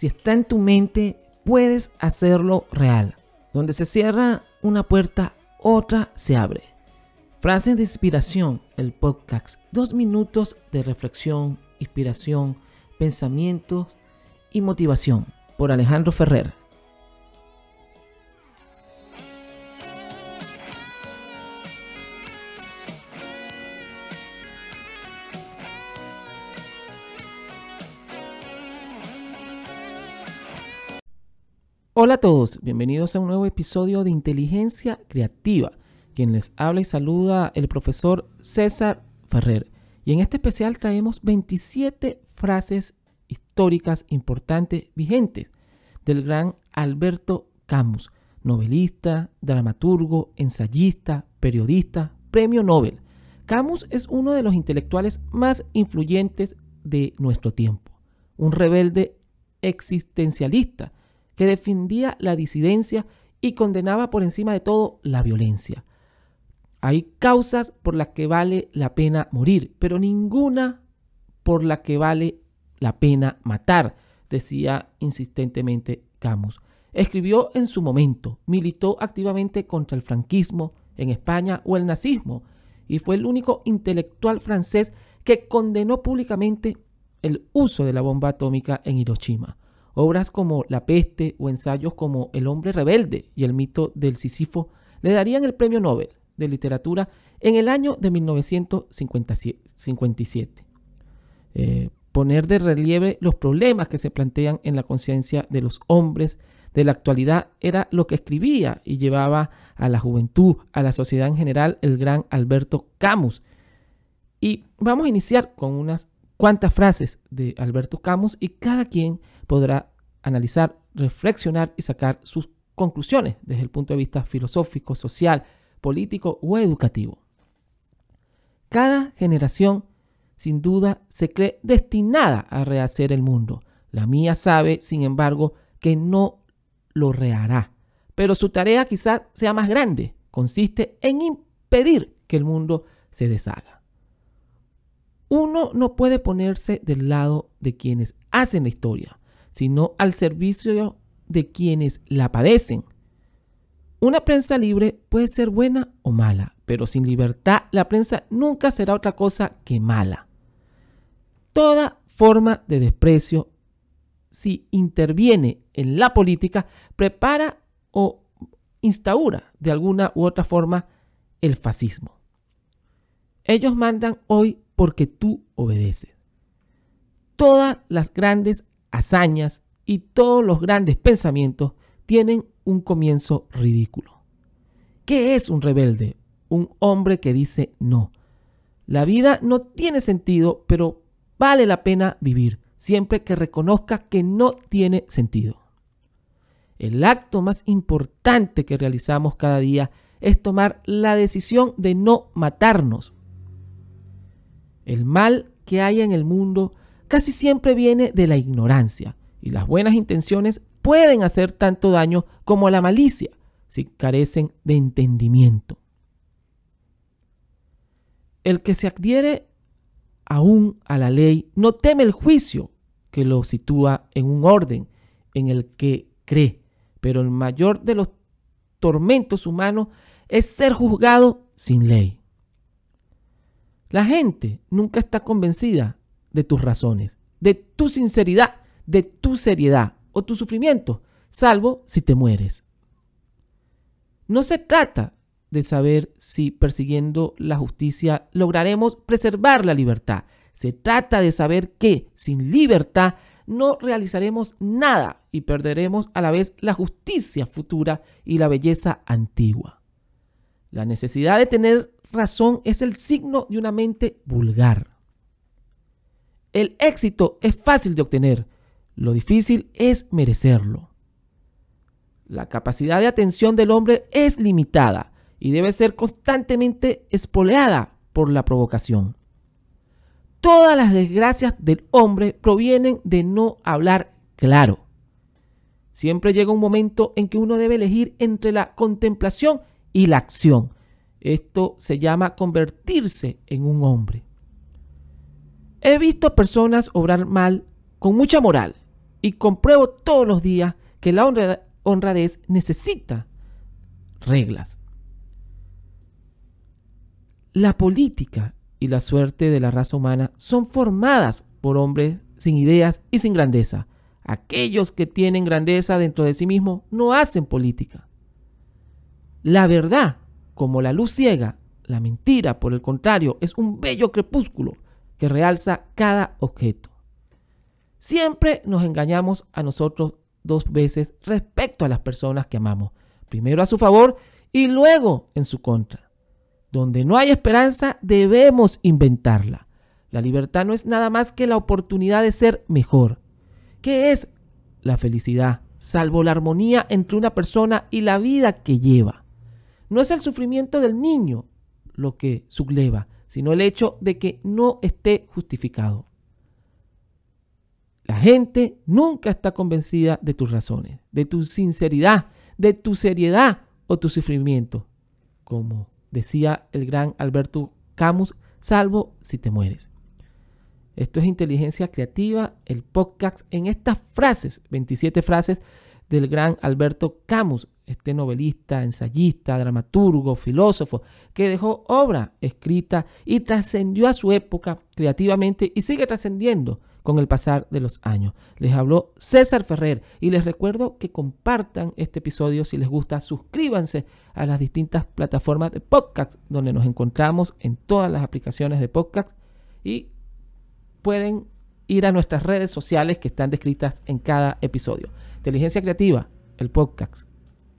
si está en tu mente, puedes hacerlo real. Donde se cierra una puerta, otra se abre. Frases de inspiración, el podcast. Dos minutos de reflexión, inspiración, pensamientos y motivación. Por Alejandro Ferrer. Hola a todos, bienvenidos a un nuevo episodio de Inteligencia Creativa. Quien les habla y saluda el profesor César Ferrer. Y en este especial traemos 27 frases históricas importantes vigentes del gran Alberto Camus, novelista, dramaturgo, ensayista, periodista, premio Nobel. Camus es uno de los intelectuales más influyentes de nuestro tiempo, un rebelde existencialista que defendía la disidencia y condenaba por encima de todo la violencia. Hay causas por las que vale la pena morir, pero ninguna por la que vale la pena matar, decía insistentemente Camus. Escribió en su momento, militó activamente contra el franquismo en España o el nazismo, y fue el único intelectual francés que condenó públicamente el uso de la bomba atómica en Hiroshima. Obras como La peste o ensayos como El hombre rebelde y el mito del Sísifo le darían el premio Nobel de literatura en el año de 1957. Eh, poner de relieve los problemas que se plantean en la conciencia de los hombres de la actualidad era lo que escribía y llevaba a la juventud, a la sociedad en general, el gran Alberto Camus. Y vamos a iniciar con unas cuantas frases de Alberto Camus y cada quien podrá analizar, reflexionar y sacar sus conclusiones desde el punto de vista filosófico, social, político o educativo. Cada generación, sin duda, se cree destinada a rehacer el mundo. La mía sabe, sin embargo, que no lo rehará. Pero su tarea quizás sea más grande. Consiste en impedir que el mundo se deshaga. Uno no puede ponerse del lado de quienes hacen la historia, sino al servicio de quienes la padecen. Una prensa libre puede ser buena o mala, pero sin libertad la prensa nunca será otra cosa que mala. Toda forma de desprecio, si interviene en la política, prepara o instaura de alguna u otra forma el fascismo. Ellos mandan hoy porque tú obedeces. Todas las grandes hazañas y todos los grandes pensamientos tienen un comienzo ridículo. ¿Qué es un rebelde? Un hombre que dice no. La vida no tiene sentido, pero vale la pena vivir, siempre que reconozca que no tiene sentido. El acto más importante que realizamos cada día es tomar la decisión de no matarnos el mal que hay en el mundo casi siempre viene de la ignorancia y las buenas intenciones pueden hacer tanto daño como la malicia si carecen de entendimiento. El que se adhiere aún a la ley no teme el juicio que lo sitúa en un orden en el que cree, pero el mayor de los tormentos humanos es ser juzgado sin ley. La gente nunca está convencida de tus razones, de tu sinceridad, de tu seriedad o tu sufrimiento, salvo si te mueres. No se trata de saber si persiguiendo la justicia lograremos preservar la libertad. Se trata de saber que sin libertad no realizaremos nada y perderemos a la vez la justicia futura y la belleza antigua. La necesidad de tener razón es el signo de una mente vulgar. El éxito es fácil de obtener, lo difícil es merecerlo. La capacidad de atención del hombre es limitada y debe ser constantemente espoleada por la provocación. Todas las desgracias del hombre provienen de no hablar claro. Siempre llega un momento en que uno debe elegir entre la contemplación y la acción, esto se llama convertirse en un hombre. He visto personas obrar mal con mucha moral y compruebo todos los días que la honradez necesita reglas. La política y la suerte de la raza humana son formadas por hombres sin ideas y sin grandeza. Aquellos que tienen grandeza dentro de sí mismos no hacen política. La verdad, como la luz ciega, la mentira, por el contrario, es un bello crepúsculo que realza cada objeto. Siempre nos engañamos a nosotros dos veces respecto a las personas que amamos, primero a su favor y luego en su contra. Donde no hay esperanza, debemos inventarla. La libertad no es nada más que la oportunidad de ser mejor. ¿Qué es la felicidad? Salvo la armonía entre una persona y la vida que lleva. No es el sufrimiento del niño lo que subleva, sino el hecho de que no esté justificado. La gente nunca está convencida de tus razones, de tu sinceridad, de tu seriedad o tu sufrimiento. Como decía el gran Alberto Camus, salvo si te mueres. Esto es inteligencia creativa, el podcast en estas frases, 27 frases del gran Alberto Camus, este novelista, ensayista, dramaturgo, filósofo, que dejó obra escrita y trascendió a su época creativamente y sigue trascendiendo con el pasar de los años. Les habló César Ferrer y les recuerdo que compartan este episodio si les gusta, suscríbanse a las distintas plataformas de podcast donde nos encontramos en todas las aplicaciones de podcast y pueden ir a nuestras redes sociales que están descritas en cada episodio. Inteligencia Creativa, el podcast